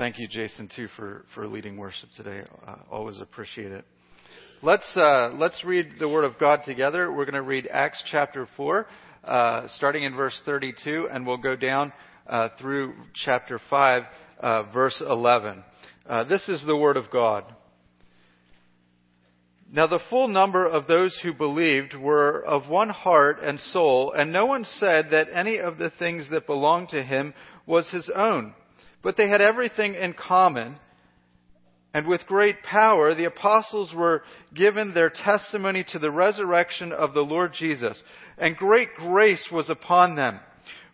Thank you, Jason, too, for, for leading worship today. Uh, always appreciate it. Let's, uh, let's read the Word of God together. We're going to read Acts chapter 4, uh, starting in verse 32, and we'll go down uh, through chapter 5, uh, verse 11. Uh, this is the Word of God. Now the full number of those who believed were of one heart and soul, and no one said that any of the things that belonged to him was his own but they had everything in common. And with great power, the apostles were given their testimony to the resurrection of the Lord Jesus. And great grace was upon them.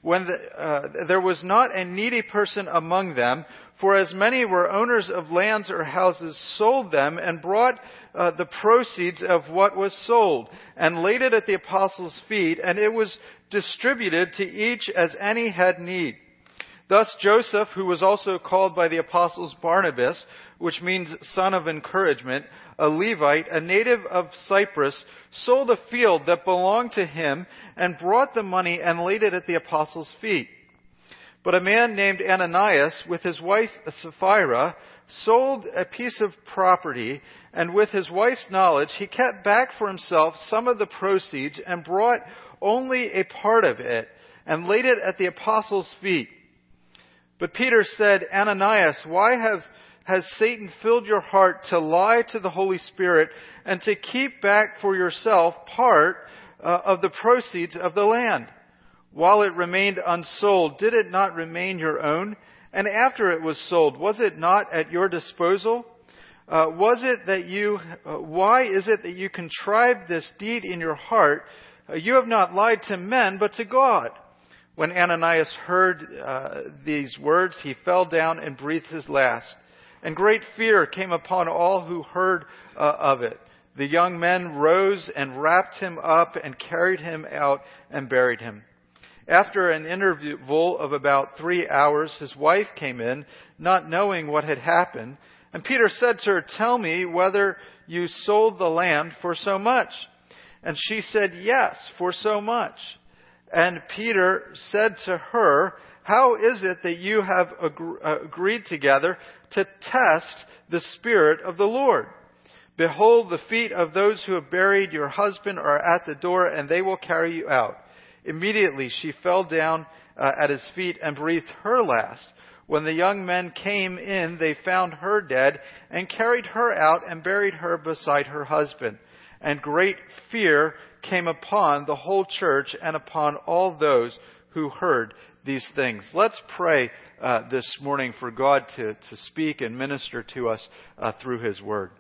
When the, uh, there was not a needy person among them, for as many were owners of lands or houses sold them and brought uh, the proceeds of what was sold and laid it at the apostles' feet, and it was distributed to each as any had need. Thus Joseph, who was also called by the apostles Barnabas, which means son of encouragement, a Levite, a native of Cyprus, sold a field that belonged to him and brought the money and laid it at the apostles' feet. But a man named Ananias, with his wife Sapphira, sold a piece of property, and with his wife's knowledge, he kept back for himself some of the proceeds and brought only a part of it and laid it at the apostles' feet. But Peter said, Ananias, why has, has Satan filled your heart to lie to the Holy Spirit and to keep back for yourself part uh, of the proceeds of the land? While it remained unsold, did it not remain your own? And after it was sold, was it not at your disposal? Uh, was it that you, uh, why is it that you contrived this deed in your heart? Uh, you have not lied to men, but to God. When Ananias heard uh, these words, he fell down and breathed his last. And great fear came upon all who heard uh, of it. The young men rose and wrapped him up and carried him out and buried him. After an interval of about three hours, his wife came in, not knowing what had happened. And Peter said to her, Tell me whether you sold the land for so much. And she said, Yes, for so much. And Peter said to her, How is it that you have uh, agreed together to test the Spirit of the Lord? Behold, the feet of those who have buried your husband are at the door, and they will carry you out. Immediately she fell down uh, at his feet and breathed her last. When the young men came in, they found her dead and carried her out and buried her beside her husband. And great fear came upon the whole church and upon all those who heard these things. Let's pray uh, this morning for God to, to speak and minister to us uh, through His Word.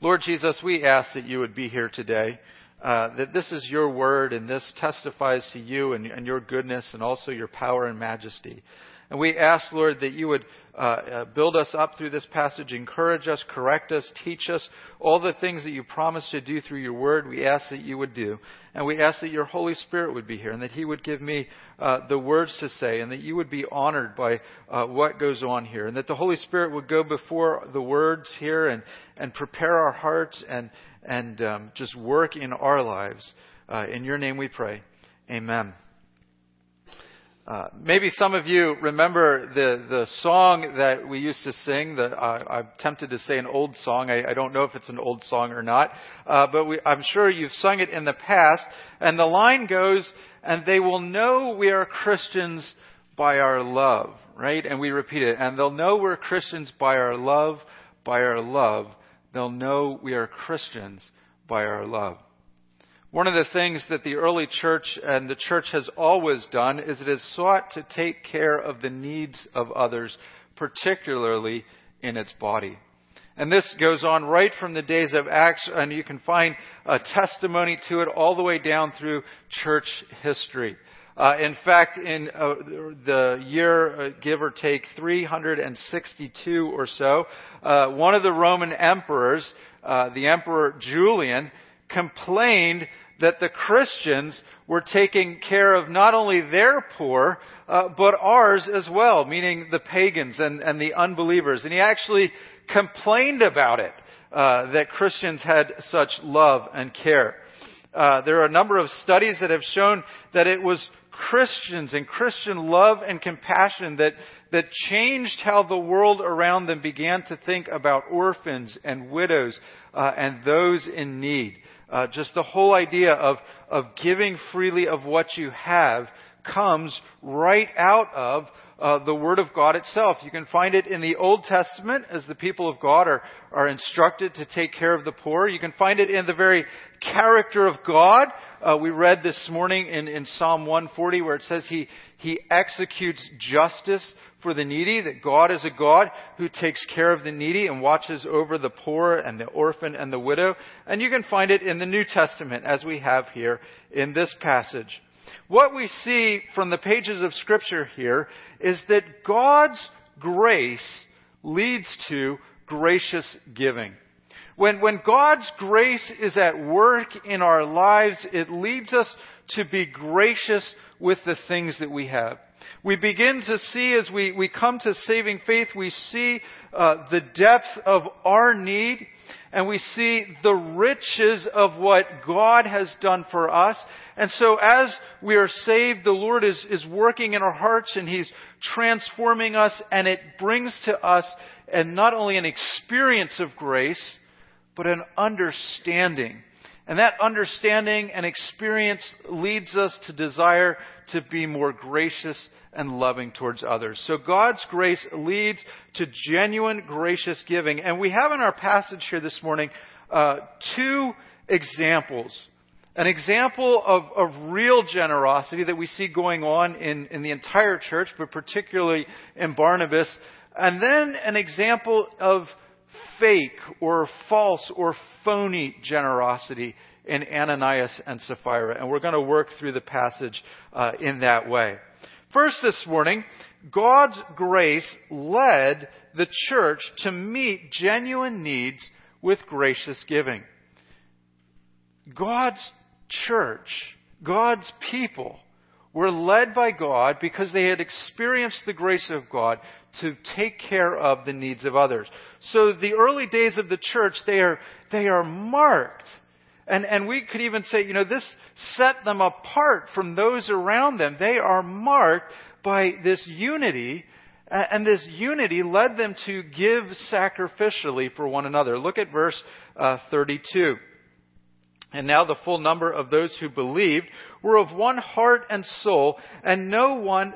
Lord Jesus, we ask that you would be here today. Uh, that this is your word and this testifies to you and, and your goodness and also your power and majesty. And we ask, Lord, that you would uh, uh, build us up through this passage, encourage us, correct us, teach us all the things that you promised to do through your word. We ask that you would do. And we ask that your Holy Spirit would be here and that he would give me uh, the words to say and that you would be honored by uh, what goes on here and that the Holy Spirit would go before the words here and, and prepare our hearts and, and um, just work in our lives. Uh, in your name we pray. Amen. Uh, maybe some of you remember the, the song that we used to sing. The, uh, I'm tempted to say an old song. I, I, don't know if it's an old song or not, uh, but we, I'm sure you've sung it in the past. And the line goes, "And they will know we are Christians by our love." Right? And we repeat it. And they'll know we're Christians by our love. By our love, they'll know we are Christians by our love. One of the things that the early church and the church has always done is it has sought to take care of the needs of others, particularly in its body. And this goes on right from the days of Acts, and you can find a testimony to it all the way down through church history. Uh, in fact, in uh, the year, uh, give or take 362 or so, uh, one of the Roman emperors, uh, the Emperor Julian, complained that the Christians were taking care of not only their poor, uh, but ours as well, meaning the pagans and, and the unbelievers. And he actually complained about it, uh, that Christians had such love and care. Uh, there are a number of studies that have shown that it was Christians and Christian love and compassion that, that changed how the world around them began to think about orphans and widows uh, and those in need. Uh, just the whole idea of, of giving freely of what you have comes right out of uh, the Word of God itself. You can find it in the Old Testament as the people of God are, are instructed to take care of the poor. You can find it in the very character of God. Uh, we read this morning in, in Psalm 140 where it says he, he executes justice for the needy, that God is a God who takes care of the needy and watches over the poor and the orphan and the widow. And you can find it in the New Testament as we have here in this passage. What we see from the pages of Scripture here is that God's grace leads to gracious giving. When, when God's grace is at work in our lives, it leads us to be gracious with the things that we have. We begin to see as we, we come to saving faith, we see uh, the depth of our need and we see the riches of what God has done for us. And so as we are saved, the Lord is, is working in our hearts and He's transforming us and it brings to us and not only an experience of grace, but an understanding. And that understanding and experience leads us to desire to be more gracious and loving towards others. So God's grace leads to genuine gracious giving. And we have in our passage here this morning uh, two examples. An example of, of real generosity that we see going on in, in the entire church, but particularly in Barnabas. And then an example of fake or false or phony generosity in Ananias and Sapphira. And we're going to work through the passage uh, in that way. First, this morning, God's grace led the church to meet genuine needs with gracious giving. God's church, God's people, were led by God because they had experienced the grace of God to take care of the needs of others. So the early days of the church, they are, they are marked and, and we could even say, you know, this set them apart from those around them. They are marked by this unity, and this unity led them to give sacrificially for one another. Look at verse uh, 32. And now the full number of those who believed were of one heart and soul, and no one,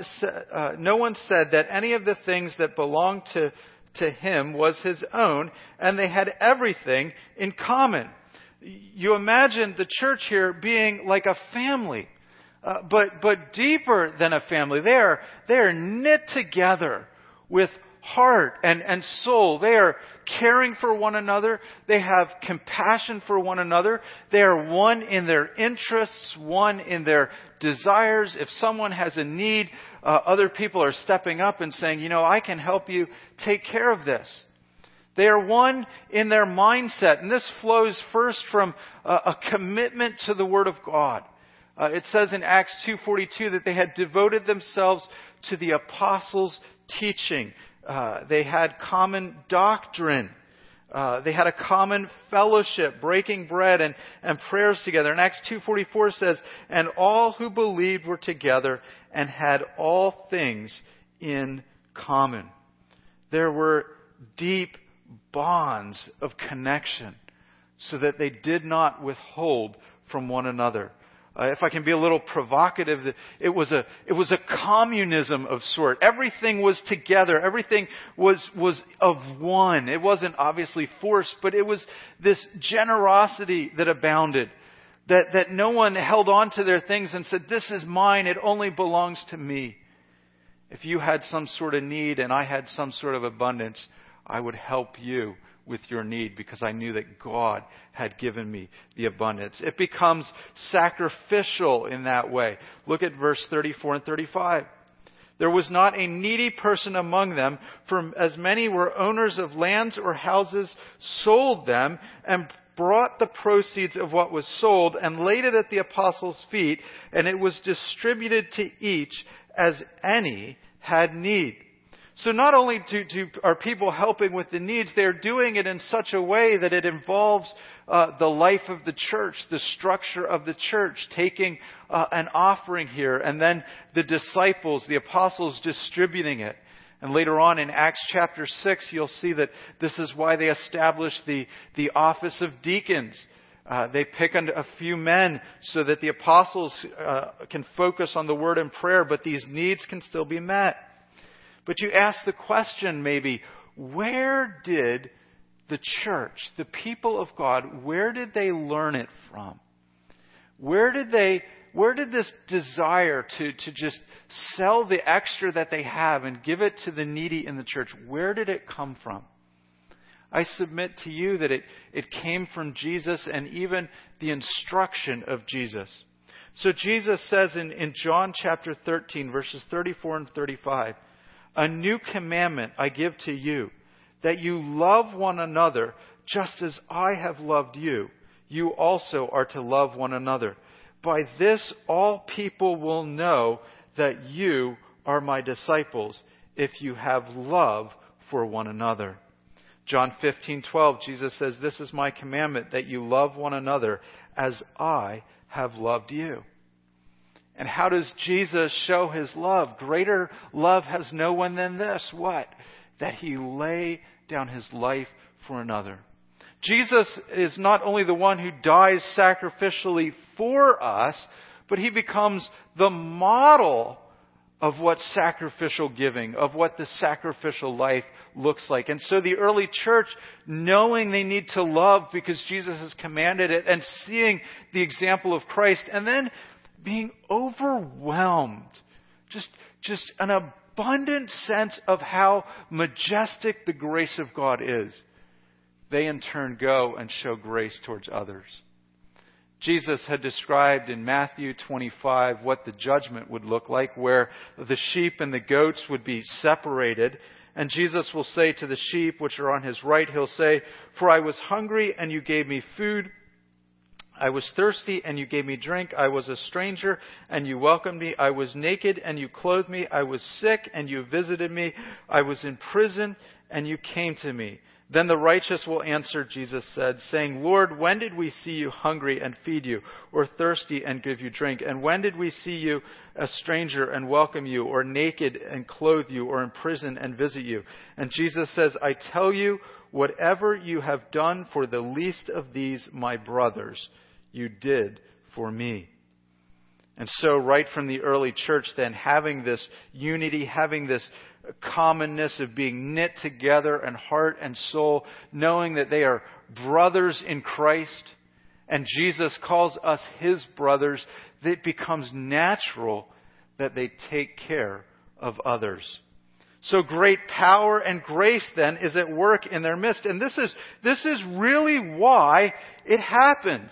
uh, no one said that any of the things that belonged to, to him was his own, and they had everything in common you imagine the church here being like a family, uh, but, but deeper than a family. They are, they are knit together with heart and, and soul. They are caring for one another. They have compassion for one another. They are one in their interests, one in their desires. If someone has a need, uh, other people are stepping up and saying, you know, I can help you take care of this. They are one in their mindset. And this flows first from a, a commitment to the Word of God. Uh, it says in Acts 2.42 that they had devoted themselves to the apostles' teaching. Uh, they had common doctrine. Uh, they had a common fellowship, breaking bread and, and prayers together. And Acts 2.44 says, And all who believed were together and had all things in common. There were deep bonds of connection so that they did not withhold from one another. Uh, if I can be a little provocative, it was a, it was a communism of sort. Everything was together. Everything was, was of one. It wasn't obviously forced, but it was this generosity that abounded. That, that no one held on to their things and said, this is mine. It only belongs to me. If you had some sort of need and I had some sort of abundance, I would help you with your need because I knew that God had given me the abundance. It becomes sacrificial in that way. Look at verse 34 and 35. There was not a needy person among them, for as many were owners of lands or houses, sold them, and brought the proceeds of what was sold and laid it at the apostles' feet, and it was distributed to each as any had need. So not only to, to are people helping with the needs, they're doing it in such a way that it involves uh, the life of the church, the structure of the church, taking uh, an offering here, and then the disciples, the apostles distributing it. And later on in Acts chapter 6, you'll see that this is why they established the, the office of deacons. Uh, they pick a few men so that the apostles uh, can focus on the word and prayer, but these needs can still be met. But you ask the question maybe, where did the church, the people of God, where did they learn it from? Where did they, where did this desire to, to just sell the extra that they have and give it to the needy in the church, where did it come from? I submit to you that it, it came from Jesus and even the instruction of Jesus. So Jesus says in, in John chapter 13, verses 34 and 35, a new commandment I give to you, that you love one another just as I have loved you. You also are to love one another. By this all people will know that you are my disciples if you have love for one another. John 15:12 Jesus says this is my commandment that you love one another as I have loved you. And how does Jesus show his love? Greater love has no one than this. What? That he lay down his life for another. Jesus is not only the one who dies sacrificially for us, but he becomes the model of what sacrificial giving, of what the sacrificial life looks like. And so the early church, knowing they need to love because Jesus has commanded it and seeing the example of Christ, and then being overwhelmed. Just, just an abundant sense of how majestic the grace of God is. They in turn go and show grace towards others. Jesus had described in Matthew 25 what the judgment would look like, where the sheep and the goats would be separated. And Jesus will say to the sheep which are on his right, He'll say, For I was hungry and you gave me food. I was thirsty and you gave me drink. I was a stranger and you welcomed me. I was naked and you clothed me. I was sick and you visited me. I was in prison and you came to me. Then the righteous will answer, Jesus said, saying, Lord, when did we see you hungry and feed you, or thirsty and give you drink? And when did we see you a stranger and welcome you, or naked and clothe you, or in prison and visit you? And Jesus says, I tell you, whatever you have done for the least of these, my brothers, you did for me. And so, right from the early church, then, having this unity, having this commonness of being knit together in heart and soul, knowing that they are brothers in Christ, and Jesus calls us his brothers, it becomes natural that they take care of others. So great power and grace then is at work in their midst. And this is, this is really why it happens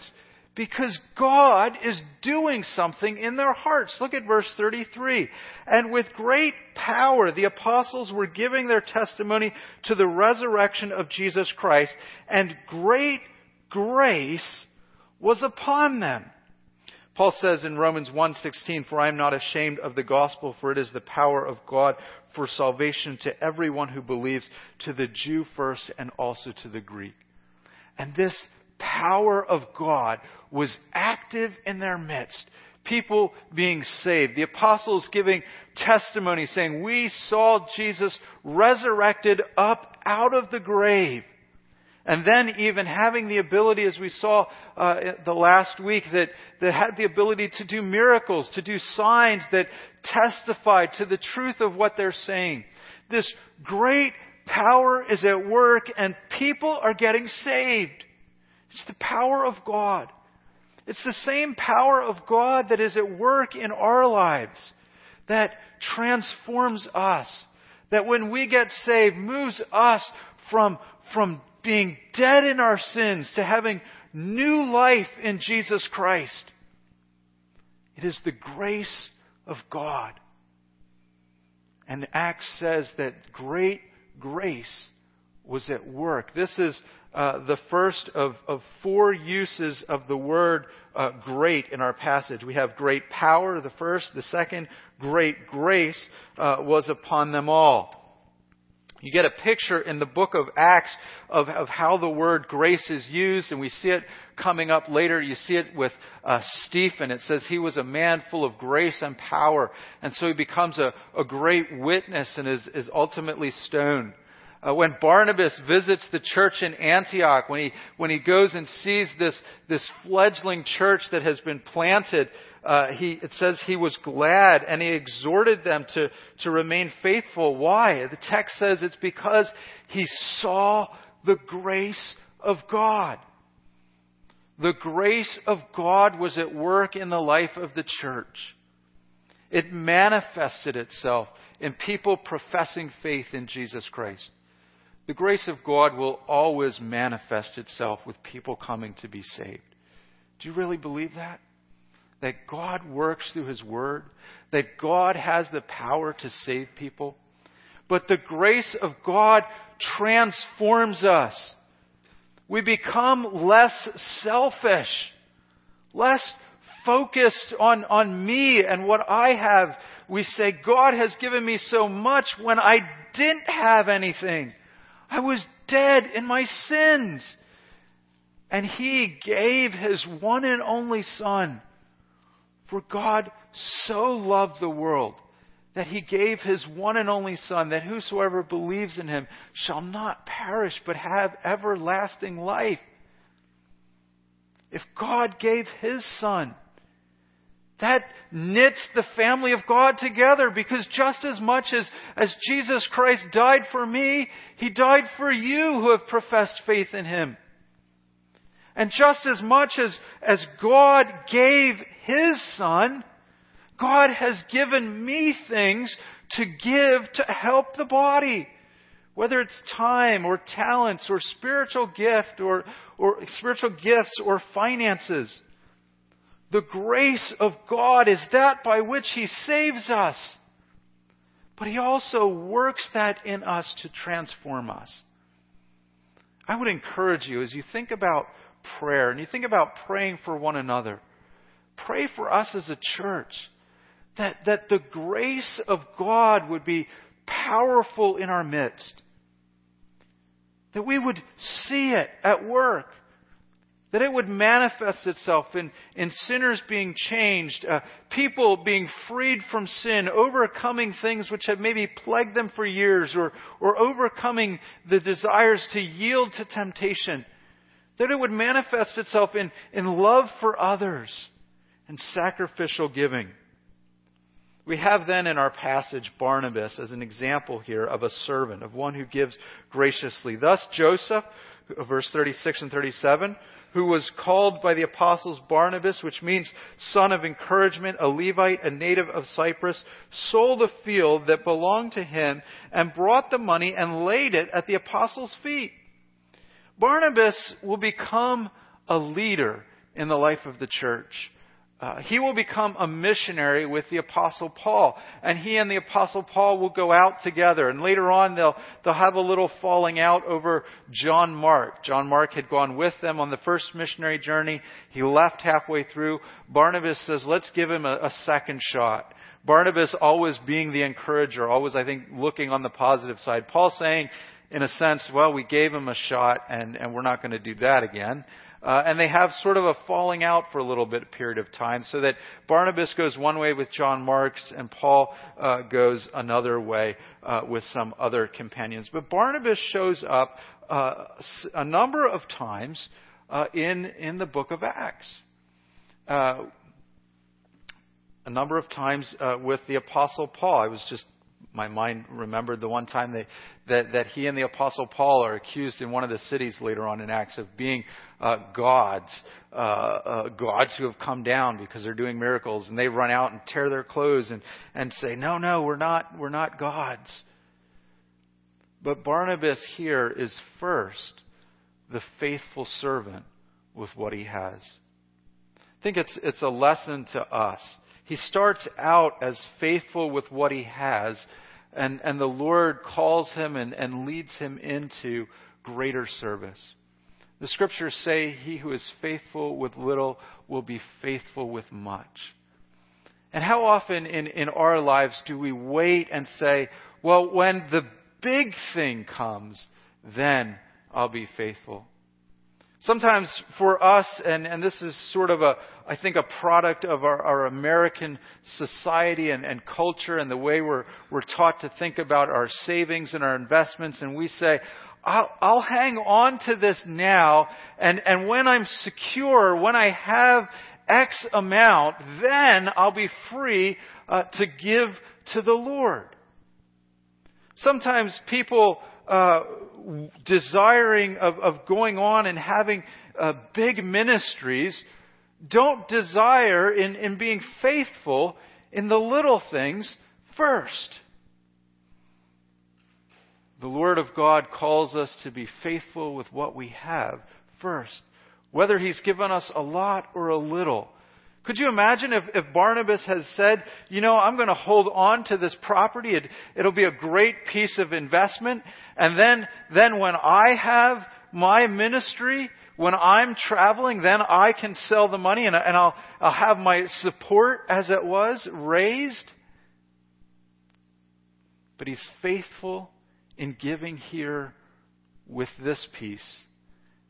because God is doing something in their hearts. Look at verse 33. And with great power, the apostles were giving their testimony to the resurrection of Jesus Christ, and great grace was upon them. Paul says in Romans 1:16, "For I am not ashamed of the gospel, for it is the power of God for salvation to everyone who believes, to the Jew first and also to the Greek." And this power of God was active in their midst. People being saved. The apostles giving testimony saying, We saw Jesus resurrected up out of the grave. And then even having the ability, as we saw uh, the last week, that, that had the ability to do miracles, to do signs that testified to the truth of what they're saying. This great power is at work and people are getting saved. It's the power of God. It's the same power of God that is at work in our lives that transforms us. That when we get saved, moves us from, from being dead in our sins to having new life in Jesus Christ. It is the grace of God. And Acts says that great grace was at work. This is uh, the first of, of, four uses of the word uh, great in our passage. We have great power, the first. The second, great grace uh, was upon them all. You get a picture in the book of Acts of, of how the word grace is used, and we see it coming up later. You see it with uh, Stephen. It says he was a man full of grace and power, and so he becomes a, a great witness and is, is ultimately stoned. Uh, when Barnabas visits the church in Antioch, when he, when he goes and sees this, this fledgling church that has been planted, uh, he, it says he was glad and he exhorted them to, to remain faithful. Why? The text says it's because he saw the grace of God. The grace of God was at work in the life of the church. It manifested itself in people professing faith in Jesus Christ. The grace of God will always manifest itself with people coming to be saved. Do you really believe that? That God works through His Word? That God has the power to save people? But the grace of God transforms us. We become less selfish, less focused on, on me and what I have. We say, God has given me so much when I didn't have anything. I was dead in my sins. And He gave His one and only Son. For God so loved the world that He gave His one and only Son, that whosoever believes in Him shall not perish, but have everlasting life. If God gave His Son, that knits the family of God together because just as much as, as Jesus Christ died for me, He died for you who have professed faith in Him. And just as much as, as God gave His Son, God has given me things to give to help the body. Whether it's time or talents or spiritual gift or, or spiritual gifts or finances. The grace of God is that by which He saves us. But He also works that in us to transform us. I would encourage you as you think about prayer and you think about praying for one another, pray for us as a church that, that the grace of God would be powerful in our midst. That we would see it at work that it would manifest itself in, in sinners being changed, uh, people being freed from sin, overcoming things which have maybe plagued them for years, or, or overcoming the desires to yield to temptation. That it would manifest itself in, in love for others and sacrificial giving. We have then in our passage Barnabas as an example here of a servant, of one who gives graciously. Thus, Joseph, verse 36 and 37, who was called by the apostles Barnabas, which means son of encouragement, a Levite, a native of Cyprus, sold a field that belonged to him and brought the money and laid it at the apostles' feet. Barnabas will become a leader in the life of the church. Uh, he will become a missionary with the apostle Paul. And he and the apostle Paul will go out together. And later on, they'll, they'll have a little falling out over John Mark. John Mark had gone with them on the first missionary journey. He left halfway through. Barnabas says, let's give him a, a second shot. Barnabas always being the encourager, always, I think, looking on the positive side. Paul saying, in a sense, well, we gave him a shot and, and we're not going to do that again. Uh, and they have sort of a falling out for a little bit period of time, so that Barnabas goes one way with John Marks, and Paul uh, goes another way uh, with some other companions. But Barnabas shows up uh, a number of times uh, in in the book of Acts. Uh, a number of times with the apostle Paul. I was just my mind remembered the one time they, that, that he and the Apostle Paul are accused in one of the cities later on in Acts of being uh, gods, uh, uh, gods who have come down because they're doing miracles, and they run out and tear their clothes and, and say, "No, no, we're not, we're not gods." But Barnabas here is first the faithful servant with what he has. I think it's, it's a lesson to us. He starts out as faithful with what he has, and, and the Lord calls him and, and leads him into greater service. The scriptures say, He who is faithful with little will be faithful with much. And how often in, in our lives do we wait and say, well, when the big thing comes, then I'll be faithful. Sometimes for us, and, and this is sort of a, I think, a product of our, our American society and, and culture and the way we're, we're taught to think about our savings and our investments, and we say, I'll, I'll hang on to this now, and, and when I'm secure, when I have X amount, then I'll be free uh, to give to the Lord. Sometimes people uh, desiring of, of, going on and having uh, big ministries don't desire in, in being faithful in the little things first. The Word of God calls us to be faithful with what we have first, whether He's given us a lot or a little. Could you imagine if, if Barnabas has said, you know, I'm going to hold on to this property. It, it'll be a great piece of investment. And then, then when I have my ministry, when I'm traveling, then I can sell the money and, and I'll, I'll have my support as it was raised. But he's faithful in giving here with this piece.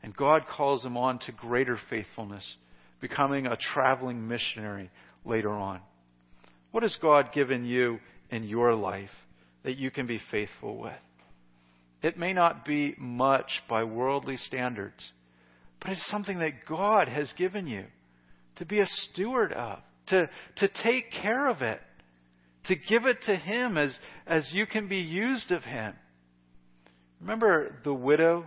And God calls him on to greater faithfulness becoming a traveling missionary later on. What has God given you in your life that you can be faithful with? It may not be much by worldly standards, but it's something that God has given you to be a steward of, to, to take care of it, to give it to Him as, as you can be used of Him. Remember the widow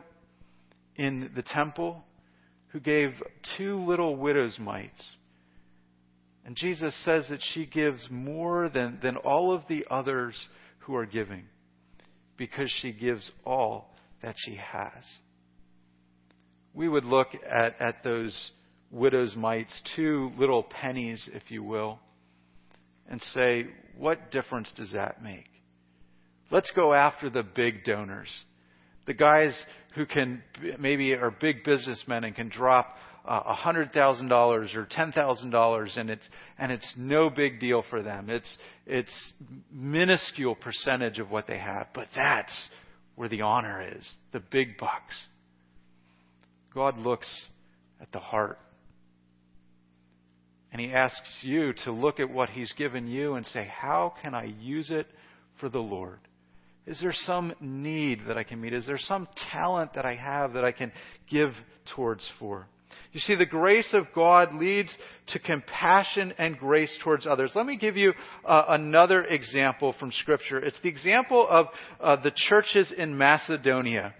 in the temple? Who gave two little widow's mites. And Jesus says that she gives more than, than all of the others who are giving because she gives all that she has. We would look at, at those widow's mites, two little pennies, if you will, and say, what difference does that make? Let's go after the big donors the guys who can maybe are big businessmen and can drop uh, a hundred thousand dollars or ten thousand dollars and it's and it's no big deal for them. It's it's minuscule percentage of what they have, but that's where the honor is, the big bucks. God looks at the heart. And he asks you to look at what he's given you and say, How can I use it for the Lord? Is there some need that I can meet? Is there some talent that I have that I can give towards for? You see, the grace of God leads to compassion and grace towards others. Let me give you uh, another example from Scripture. It's the example of uh, the churches in Macedonia.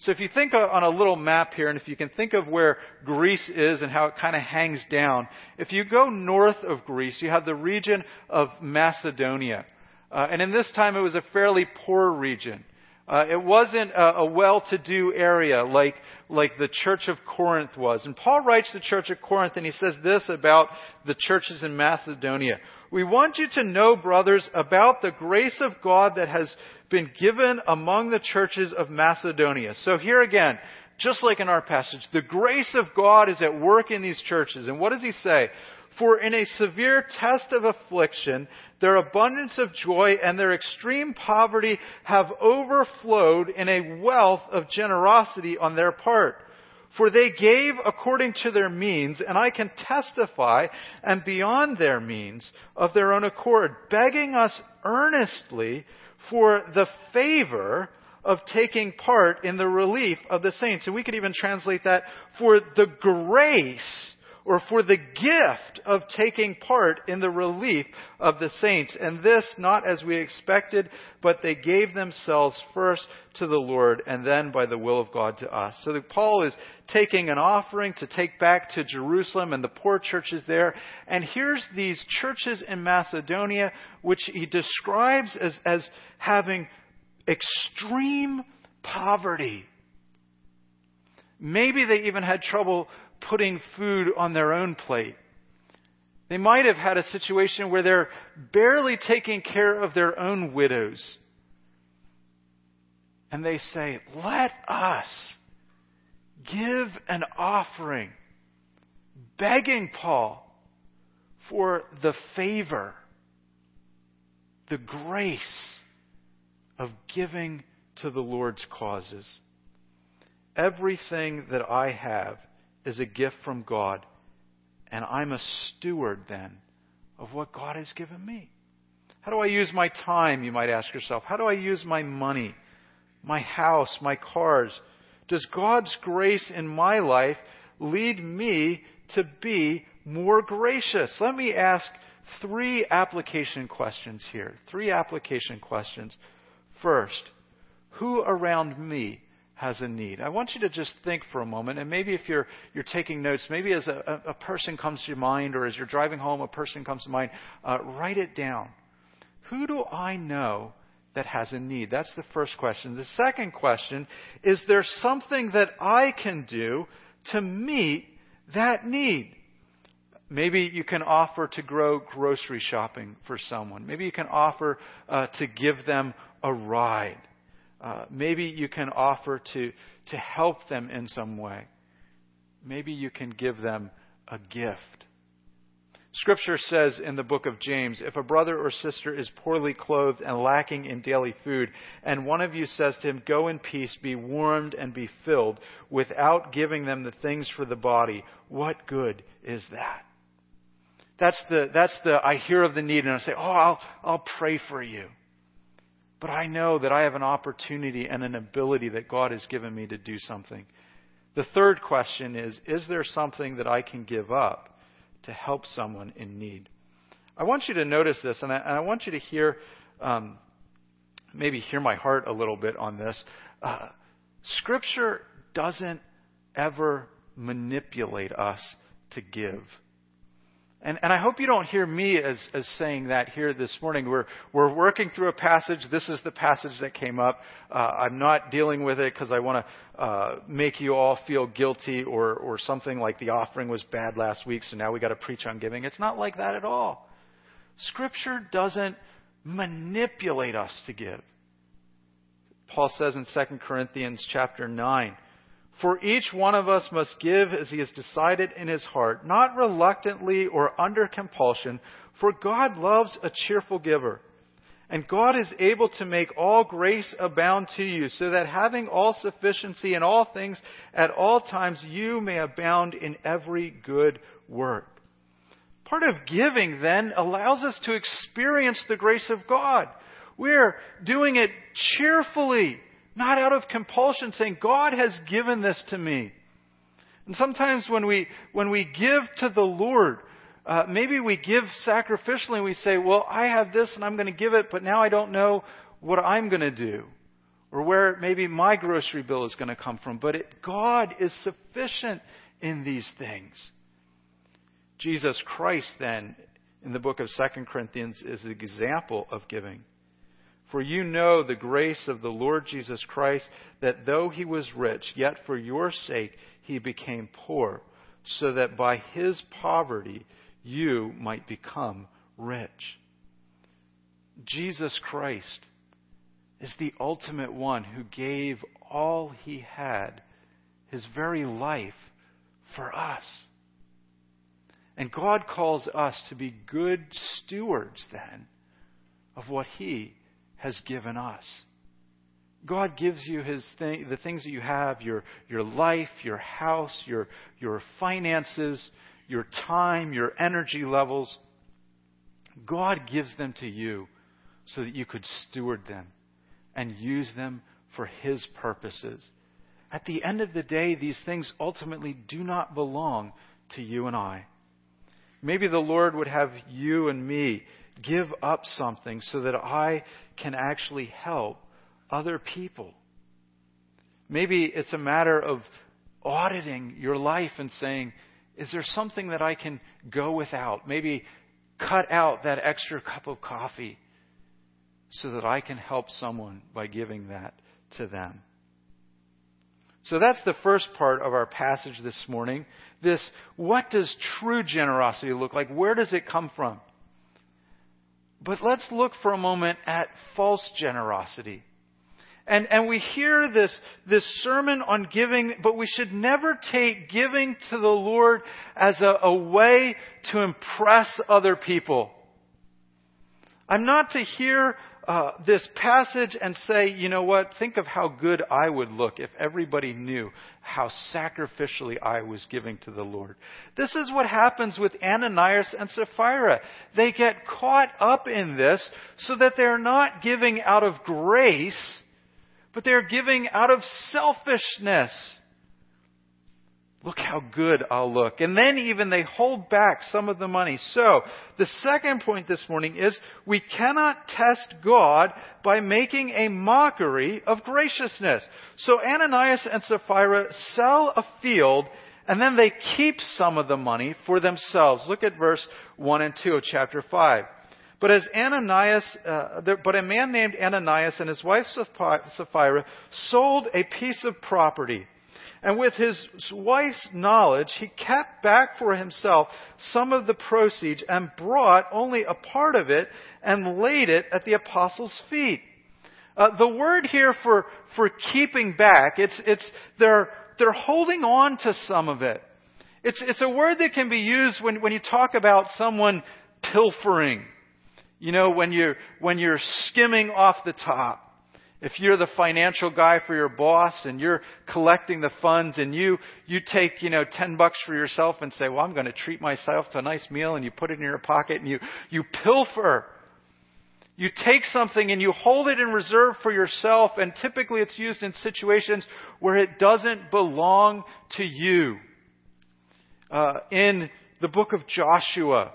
So if you think on a little map here, and if you can think of where Greece is and how it kind of hangs down, if you go north of Greece, you have the region of Macedonia. Uh, and in this time, it was a fairly poor region. Uh, it wasn't a, a well-to-do area like, like the church of Corinth was. And Paul writes to the church of Corinth and he says this about the churches in Macedonia. We want you to know, brothers, about the grace of God that has been given among the churches of Macedonia. So here again, just like in our passage, the grace of God is at work in these churches. And what does he say? For in a severe test of affliction, their abundance of joy and their extreme poverty have overflowed in a wealth of generosity on their part. For they gave according to their means, and I can testify, and beyond their means, of their own accord, begging us earnestly for the favor of taking part in the relief of the saints. And we could even translate that for the grace or for the gift of taking part in the relief of the saints. And this not as we expected, but they gave themselves first to the Lord and then by the will of God to us. So Paul is taking an offering to take back to Jerusalem and the poor churches there. And here's these churches in Macedonia, which he describes as, as having extreme poverty. Maybe they even had trouble putting food on their own plate. They might have had a situation where they're barely taking care of their own widows. And they say, Let us give an offering, begging Paul for the favor, the grace of giving to the Lord's causes. Everything that I have is a gift from God, and I'm a steward then of what God has given me. How do I use my time, you might ask yourself? How do I use my money, my house, my cars? Does God's grace in my life lead me to be more gracious? Let me ask three application questions here. Three application questions. First, who around me has a need? I want you to just think for a moment, and maybe if you're, you're taking notes, maybe as a, a person comes to your mind, or as you're driving home, a person comes to mind, uh, write it down. Who do I know that has a need? That's the first question. The second question is there something that I can do to meet that need? Maybe you can offer to grow grocery shopping for someone. Maybe you can offer uh, to give them a ride. Uh, maybe you can offer to, to help them in some way. Maybe you can give them a gift. Scripture says in the book of James if a brother or sister is poorly clothed and lacking in daily food, and one of you says to him, Go in peace, be warmed and be filled, without giving them the things for the body, what good is that? That's the, that's the, I hear of the need and I say, Oh, I'll, I'll pray for you. But I know that I have an opportunity and an ability that God has given me to do something. The third question is Is there something that I can give up? to help someone in need. I want you to notice this, and I, and I want you to hear, um, maybe hear my heart a little bit on this. Uh, scripture doesn't ever manipulate us to give. And, and I hope you don't hear me as, as saying that here this morning. We're, we're working through a passage. This is the passage that came up. Uh, I'm not dealing with it because I want to uh, make you all feel guilty or, or something like the offering was bad last week, so now we got to preach on giving. It's not like that at all. Scripture doesn't manipulate us to give. Paul says in 2 Corinthians chapter 9, for each one of us must give as he has decided in his heart, not reluctantly or under compulsion, for God loves a cheerful giver. And God is able to make all grace abound to you, so that having all sufficiency in all things at all times, you may abound in every good work. Part of giving then allows us to experience the grace of God. We're doing it cheerfully not out of compulsion, saying, God has given this to me. And sometimes when we, when we give to the Lord, uh, maybe we give sacrificially and we say, well, I have this and I'm going to give it, but now I don't know what I'm going to do. Or where maybe my grocery bill is going to come from. But it, God is sufficient in these things. Jesus Christ, then, in the book of 2 Corinthians, is the example of giving. For you know the grace of the Lord Jesus Christ, that though he was rich, yet for your sake he became poor, so that by his poverty you might become rich. Jesus Christ is the ultimate one who gave all he had, his very life, for us. And God calls us to be good stewards then of what he has given us. God gives you his the things that you have, your, your life, your house, your, your finances, your time, your energy levels. God gives them to you so that you could steward them and use them for his purposes. At the end of the day, these things ultimately do not belong to you and I. Maybe the Lord would have you and me give up something so that I can actually help other people. Maybe it's a matter of auditing your life and saying, is there something that I can go without? Maybe cut out that extra cup of coffee so that I can help someone by giving that to them. So that's the first part of our passage this morning. This, what does true generosity look like? Where does it come from? But let's look for a moment at false generosity. And, and we hear this, this sermon on giving, but we should never take giving to the Lord as a, a way to impress other people. I'm not to hear uh, this passage and say, you know what, think of how good I would look if everybody knew how sacrificially I was giving to the Lord. This is what happens with Ananias and Sapphira. They get caught up in this so that they're not giving out of grace, but they're giving out of selfishness. Look how good I'll look. And then even they hold back some of the money. So, the second point this morning is we cannot test God by making a mockery of graciousness. So Ananias and Sapphira sell a field and then they keep some of the money for themselves. Look at verse 1 and 2 of chapter 5. But as Ananias, uh, there, but a man named Ananias and his wife Sapphira sold a piece of property and with his wife's knowledge, he kept back for himself some of the proceeds and brought only a part of it and laid it at the apostles' feet. Uh, the word here for, for keeping back, it's, it's, they're, they're holding on to some of it. It's, it's a word that can be used when, when you talk about someone pilfering. You know, when you're, when you're skimming off the top. If you're the financial guy for your boss and you're collecting the funds and you, you take, you know, 10 bucks for yourself and say, well, I'm going to treat myself to a nice meal and you put it in your pocket and you, you pilfer. You take something and you hold it in reserve for yourself and typically it's used in situations where it doesn't belong to you. Uh, in the book of Joshua,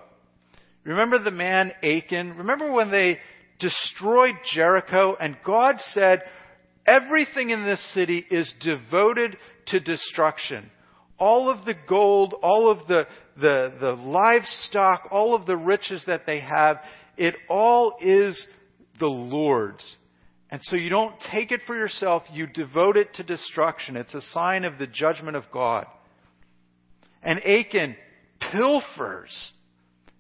remember the man Achan? Remember when they destroyed Jericho, and God said, Everything in this city is devoted to destruction. All of the gold, all of the, the, the livestock, all of the riches that they have, it all is the Lord's. And so you don't take it for yourself, you devote it to destruction. It's a sign of the judgment of God. And Achan pilfers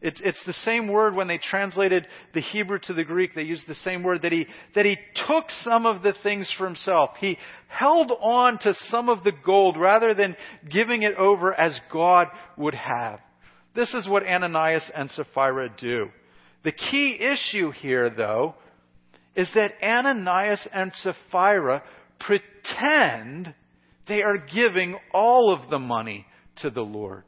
it's, it's the same word when they translated the Hebrew to the Greek. They used the same word that he, that he took some of the things for himself. He held on to some of the gold rather than giving it over as God would have. This is what Ananias and Sapphira do. The key issue here, though, is that Ananias and Sapphira pretend they are giving all of the money to the Lord.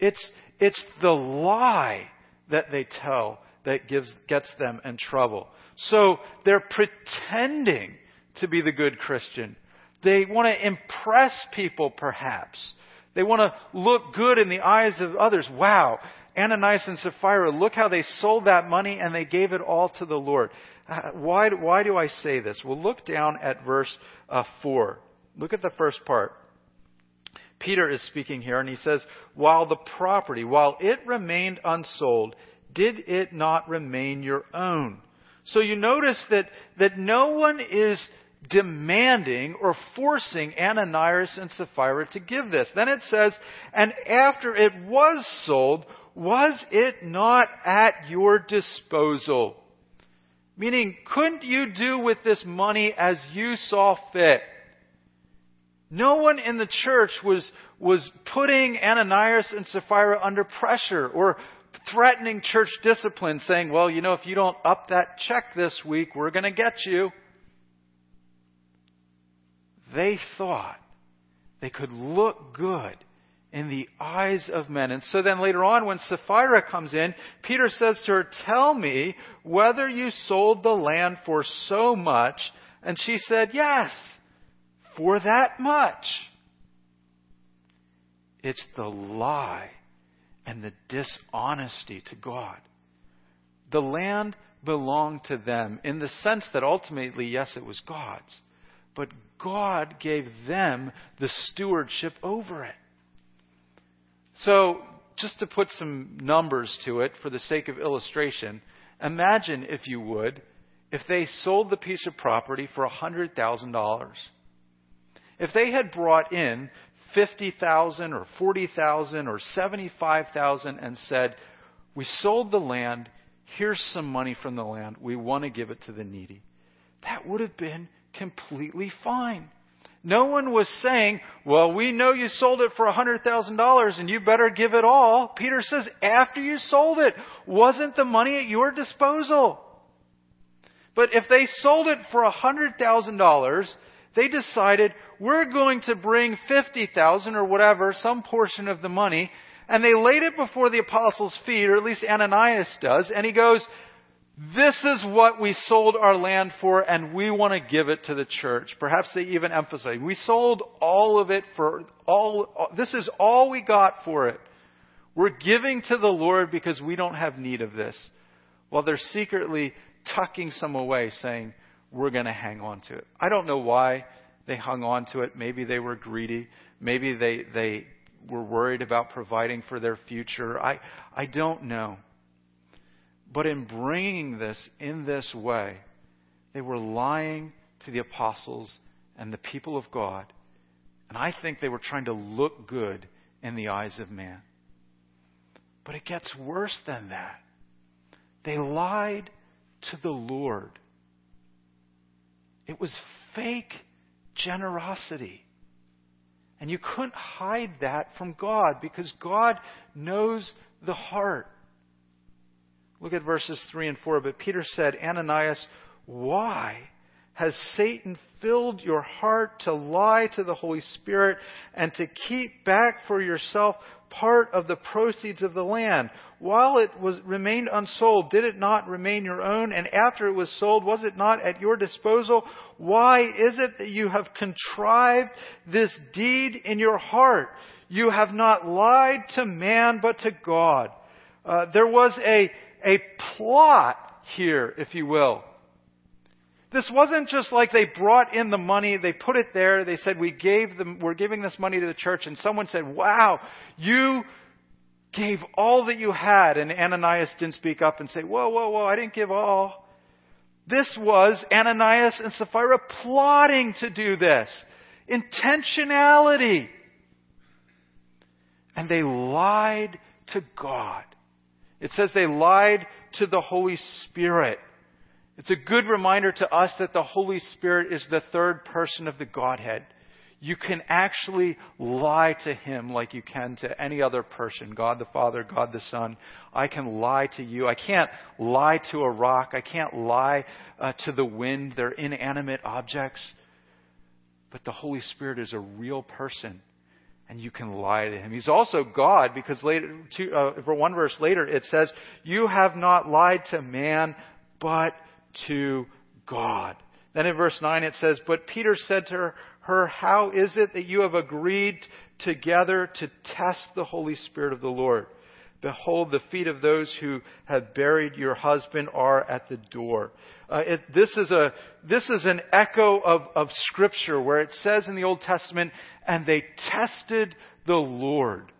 It's, it's the lie that they tell that gives, gets them in trouble. So they're pretending to be the good Christian. They want to impress people, perhaps. They want to look good in the eyes of others. Wow, Ananias and Sapphira, look how they sold that money and they gave it all to the Lord. Uh, why, why do I say this? Well, look down at verse uh, 4. Look at the first part. Peter is speaking here, and he says, While the property, while it remained unsold, did it not remain your own? So you notice that, that no one is demanding or forcing Ananias and Sapphira to give this. Then it says, And after it was sold, was it not at your disposal? Meaning, couldn't you do with this money as you saw fit? No one in the church was, was putting Ananias and Sapphira under pressure or threatening church discipline, saying, well, you know, if you don't up that check this week, we're going to get you. They thought they could look good in the eyes of men. And so then later on, when Sapphira comes in, Peter says to her, Tell me whether you sold the land for so much. And she said, Yes for that much. It's the lie and the dishonesty to God. The land belonged to them in the sense that ultimately, yes, it was God's, but God gave them the stewardship over it. So, just to put some numbers to it for the sake of illustration, imagine, if you would, if they sold the piece of property for $100,000. If they had brought in 50,000 or 40,000 or 75,000 and said, "We sold the land, here's some money from the land. We want to give it to the needy." That would have been completely fine. No one was saying, well, we know you sold it for $100,000 and you better give it all. Peter says, after you sold it, wasn't the money at your disposal? But if they sold it for $100,000, they decided we're going to bring 50,000 or whatever, some portion of the money, and they laid it before the apostles' feet, or at least Ananias does, and he goes, this is what we sold our land for, and we want to give it to the church. Perhaps they even emphasize, we sold all of it for all, this is all we got for it. We're giving to the Lord because we don't have need of this. While they're secretly tucking some away, saying, we're going to hang on to it. I don't know why they hung on to it. Maybe they were greedy. Maybe they, they were worried about providing for their future. I, I don't know. But in bringing this in this way, they were lying to the apostles and the people of God. And I think they were trying to look good in the eyes of man. But it gets worse than that. They lied to the Lord. It was fake generosity. And you couldn't hide that from God because God knows the heart. Look at verses 3 and 4. But Peter said, Ananias, why has Satan filled your heart to lie to the Holy Spirit and to keep back for yourself part of the proceeds of the land? While it was remained unsold, did it not remain your own? And after it was sold, was it not at your disposal? Why is it that you have contrived this deed in your heart? You have not lied to man, but to God. Uh, there was a a plot here, if you will. This wasn't just like they brought in the money, they put it there, they said, we gave them, we're giving this money to the church, and someone said, wow, you gave all that you had, and Ananias didn't speak up and say, whoa, whoa, whoa, I didn't give all. This was Ananias and Sapphira plotting to do this. Intentionality. And they lied to God. It says they lied to the Holy Spirit. It's a good reminder to us that the Holy Spirit is the third person of the Godhead. You can actually lie to Him like you can to any other person God the Father, God the Son. I can lie to you. I can't lie to a rock. I can't lie uh, to the wind. They're inanimate objects. But the Holy Spirit is a real person and you can lie to him. He's also God because later, two, uh, for one verse later, it says, "You have not lied to man, but to God." Then in verse nine it says, "But Peter said to her, How is it that you have agreed together to test the Holy Spirit of the Lord?" Behold, the feet of those who have buried your husband are at the door. Uh, it, this, is a, this is an echo of, of Scripture where it says in the Old Testament, and they tested the Lord.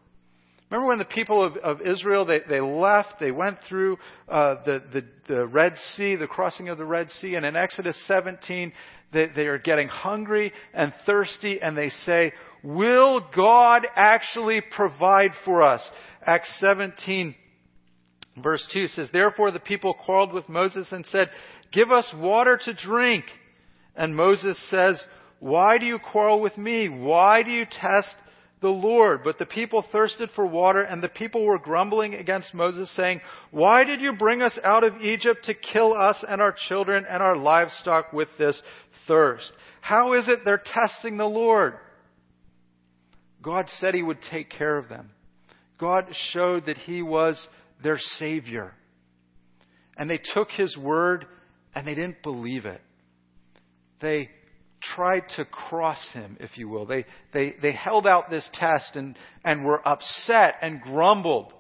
Remember when the people of, of Israel, they, they left, they went through uh, the, the, the Red Sea, the crossing of the Red Sea, and in Exodus 17, they, they are getting hungry and thirsty, and they say, Will God actually provide for us? Acts 17, verse 2 says, Therefore the people quarreled with Moses and said, Give us water to drink. And Moses says, Why do you quarrel with me? Why do you test the Lord? But the people thirsted for water, and the people were grumbling against Moses, saying, Why did you bring us out of Egypt to kill us and our children and our livestock with this thirst? How is it they're testing the Lord? God said He would take care of them. God showed that He was their Savior. And they took His word and they didn't believe it. They tried to cross Him, if you will. They, they, they held out this test and, and were upset and grumbled.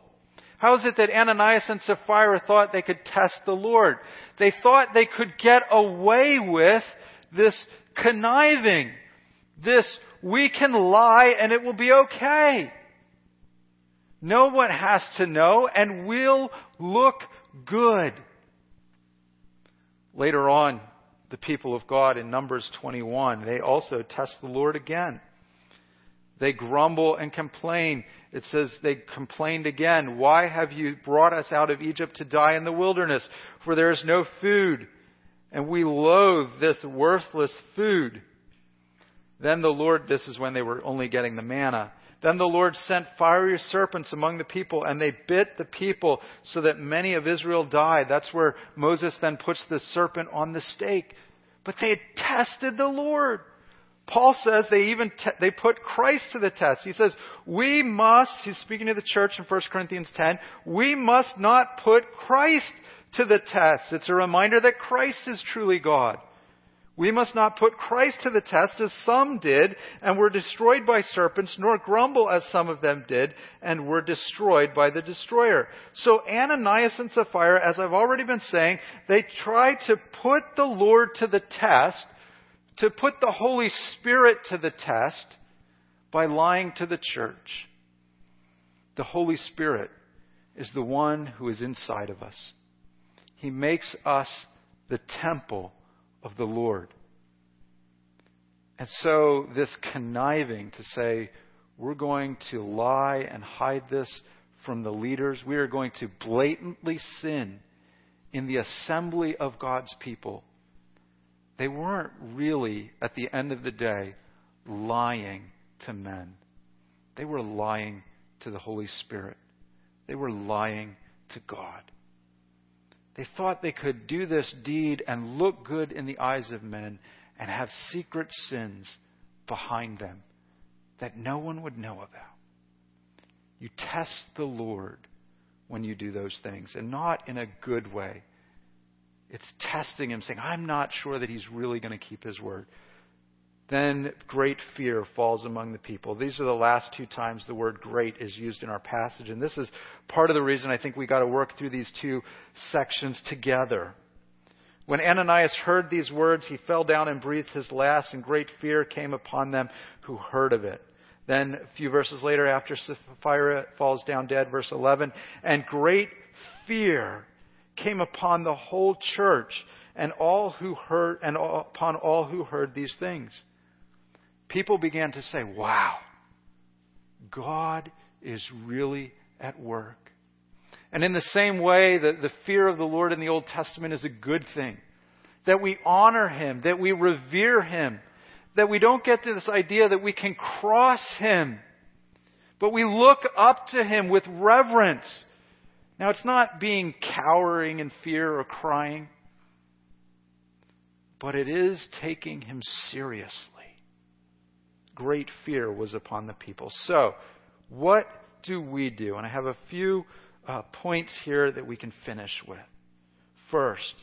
How is it that Ananias and Sapphira thought they could test the Lord? They thought they could get away with this conniving, this we can lie and it will be okay. No one has to know and we'll look good. Later on, the people of God in Numbers 21, they also test the Lord again. They grumble and complain. It says they complained again. Why have you brought us out of Egypt to die in the wilderness? For there is no food, and we loathe this worthless food. Then the Lord, this is when they were only getting the manna. Then the Lord sent fiery serpents among the people, and they bit the people so that many of Israel died. That's where Moses then puts the serpent on the stake. But they had tested the Lord. Paul says they even te- they put Christ to the test. He says, "We must," he's speaking to the church in 1 Corinthians 10, "we must not put Christ to the test." It's a reminder that Christ is truly God. We must not put Christ to the test as some did and were destroyed by serpents, nor grumble as some of them did and were destroyed by the destroyer. So Ananias and Sapphira, as I've already been saying, they tried to put the Lord to the test to put the Holy Spirit to the test by lying to the church. The Holy Spirit is the one who is inside of us. He makes us the temple of the Lord. And so, this conniving to say, we're going to lie and hide this from the leaders, we are going to blatantly sin in the assembly of God's people they weren't really, at the end of the day, lying to men. They were lying to the Holy Spirit. They were lying to God. They thought they could do this deed and look good in the eyes of men and have secret sins behind them that no one would know about. You test the Lord when you do those things, and not in a good way it's testing him, saying, I'm not sure that he's really going to keep his word. Then great fear falls among the people. These are the last two times the word great is used in our passage. And this is part of the reason I think we got to work through these two sections together. When Ananias heard these words, he fell down and breathed his last, and great fear came upon them who heard of it. Then, a few verses later, after Sapphira falls down dead, verse 11, and great fear came upon the whole church and all who heard and upon all who heard these things. People began to say, "Wow. God is really at work." And in the same way that the fear of the Lord in the Old Testament is a good thing, that we honor him, that we revere him, that we don't get to this idea that we can cross him, but we look up to him with reverence now, it's not being cowering in fear or crying, but it is taking him seriously. Great fear was upon the people. So, what do we do? And I have a few uh, points here that we can finish with. First,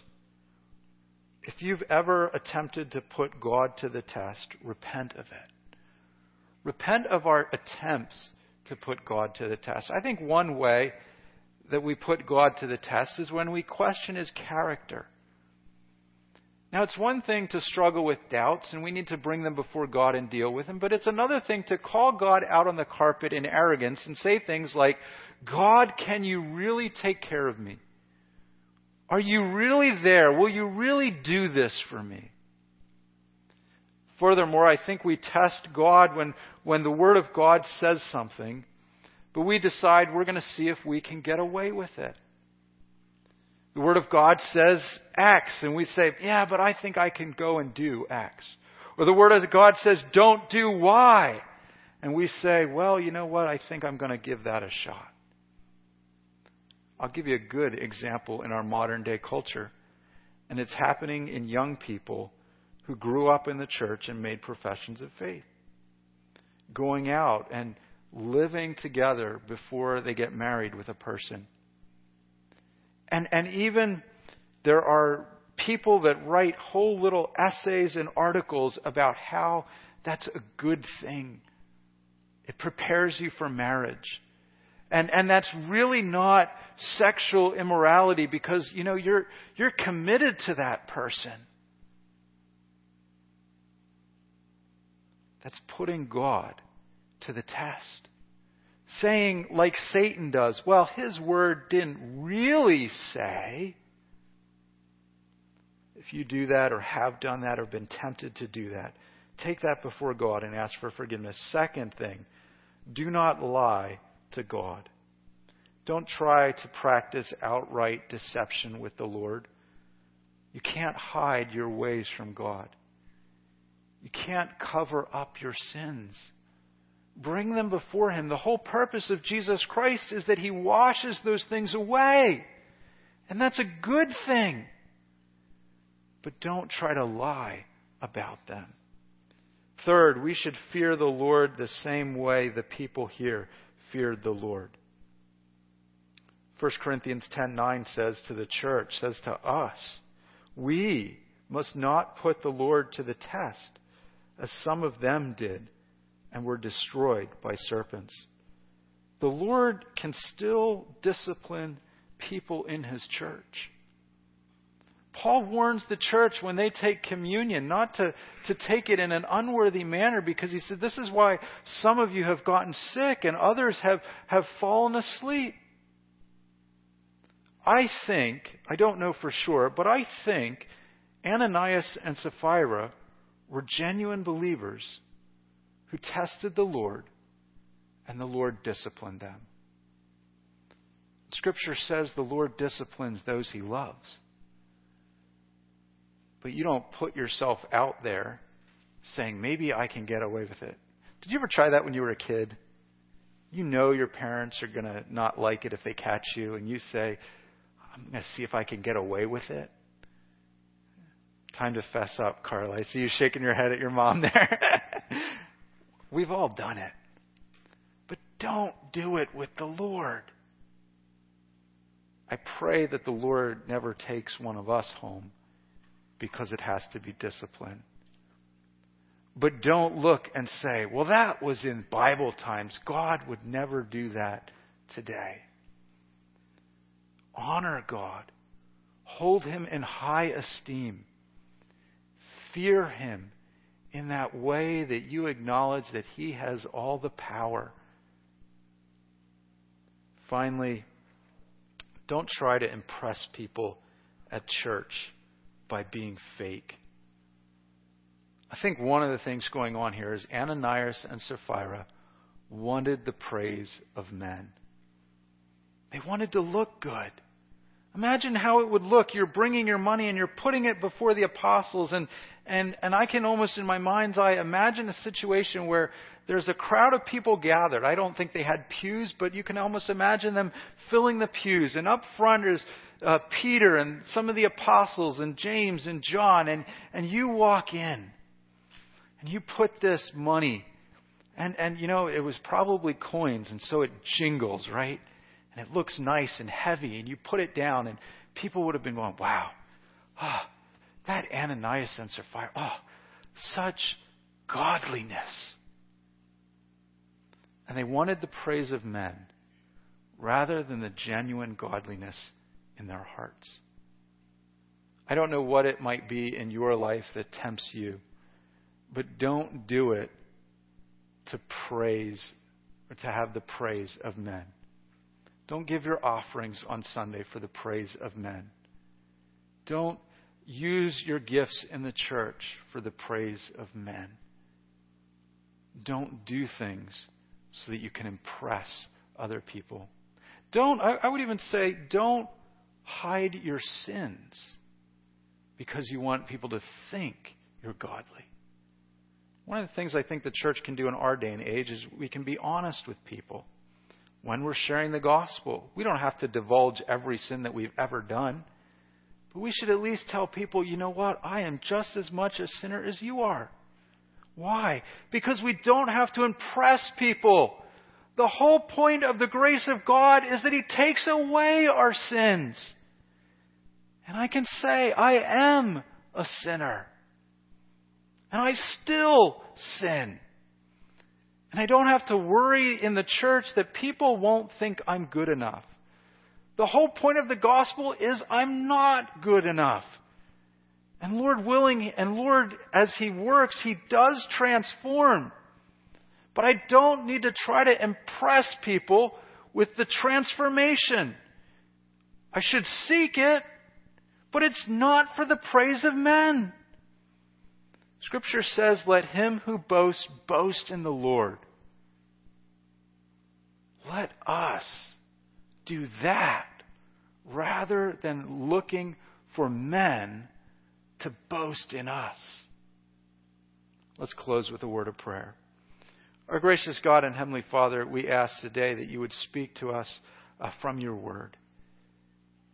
if you've ever attempted to put God to the test, repent of it. Repent of our attempts to put God to the test. I think one way that we put God to the test is when we question his character. Now, it's one thing to struggle with doubts, and we need to bring them before God and deal with them, but it's another thing to call God out on the carpet in arrogance and say things like, God, can you really take care of me? Are you really there? Will you really do this for me? Furthermore, I think we test God when, when the Word of God says something but we decide we're going to see if we can get away with it. The Word of God says X, and we say, yeah, but I think I can go and do X. Or the Word of God says, don't do Y. And we say, well, you know what? I think I'm going to give that a shot. I'll give you a good example in our modern day culture. And it's happening in young people who grew up in the church and made professions of faith. Going out and living together before they get married with a person. And, and even there are people that write whole little essays and articles about how that's a good thing. It prepares you for marriage. And, and that's really not sexual immorality because, you know, you're, you're committed to that person. That's putting God to the test. Saying, like Satan does, well, his word didn't really say. If you do that or have done that or been tempted to do that, take that before God and ask for forgiveness. Second thing, do not lie to God. Don't try to practice outright deception with the Lord. You can't hide your ways from God. You can't cover up your sins bring them before Him. The whole purpose of Jesus Christ is that He washes those things away. And that's a good thing. But don't try to lie about them. Third, we should fear the Lord the same way the people here feared the Lord. 1 Corinthians 10:9 says to the church, says to us, we must not put the Lord to the test, as some of them did and were destroyed by serpents. The Lord can still discipline people in his church. Paul warns the church when they take communion not to, to take it in an unworthy manner because he said, This is why some of you have gotten sick and others have, have fallen asleep. I think, I don't know for sure, but I think Ananias and Sapphira were genuine believers who tested the Lord and the Lord disciplined them. Scripture says the Lord disciplines those he loves. But you don't put yourself out there saying, maybe I can get away with it. Did you ever try that when you were a kid? You know your parents are going to not like it if they catch you, and you say, I'm going to see if I can get away with it. Time to fess up, Carla. I see you shaking your head at your mom there. We've all done it. But don't do it with the Lord. I pray that the Lord never takes one of us home because it has to be disciplined. But don't look and say, well, that was in Bible times. God would never do that today. Honor God. Hold Him in high esteem. Fear Him in that way that you acknowledge that He has all the power. Finally, don't try to impress people at church by being fake. I think one of the things going on here is Ananias and Sapphira wanted the praise of men. They wanted to look good. Imagine how it would look. You're bringing your money and you're putting it before the apostles. And, and, and I can almost, in my mind's eye, imagine a situation where there's a crowd of people gathered. I don't think they had pews, but you can almost imagine them filling the pews. And up front is uh, Peter and some of the apostles and James and John. And, and you walk in and you put this money. And, and, you know, it was probably coins, and so it jingles, right? And it looks nice and heavy, and you put it down, and people would have been going, wow, oh, that Ananias and Sapphira, oh, such godliness. And they wanted the praise of men rather than the genuine godliness in their hearts. I don't know what it might be in your life that tempts you, but don't do it to praise or to have the praise of men. Don't give your offerings on Sunday for the praise of men. Don't use your gifts in the church for the praise of men. Don't do things so that you can impress other people. Don't, I, I would even say, don't hide your sins because you want people to think you're godly. One of the things I think the church can do in our day and age is we can be honest with people when we're sharing the gospel. We don't have to divulge every sin that we've ever done. But we should at least tell people, you know what? I am just as much a sinner as you are. Why? Because we don't have to impress people. The whole point of the grace of God is that He takes away our sins. And I can say, I am a sinner. And I still sin. And I don't have to worry in the church that people won't think I'm good enough. The whole point of the gospel is I'm not good enough. And Lord willing, and Lord, as He works, He does transform. But I don't need to try to impress people with the transformation. I should seek it, but it's not for the praise of men. Scripture says, Let him who boasts boast in the Lord. Let us do that rather than looking for men to boast in us. Let's close with a word of prayer. Our gracious God and Heavenly Father, we ask today that you would speak to us uh, from your word,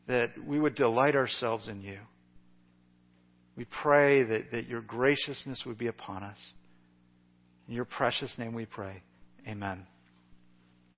that we would delight ourselves in you. We pray that, that your graciousness would be upon us. In your precious name we pray. Amen.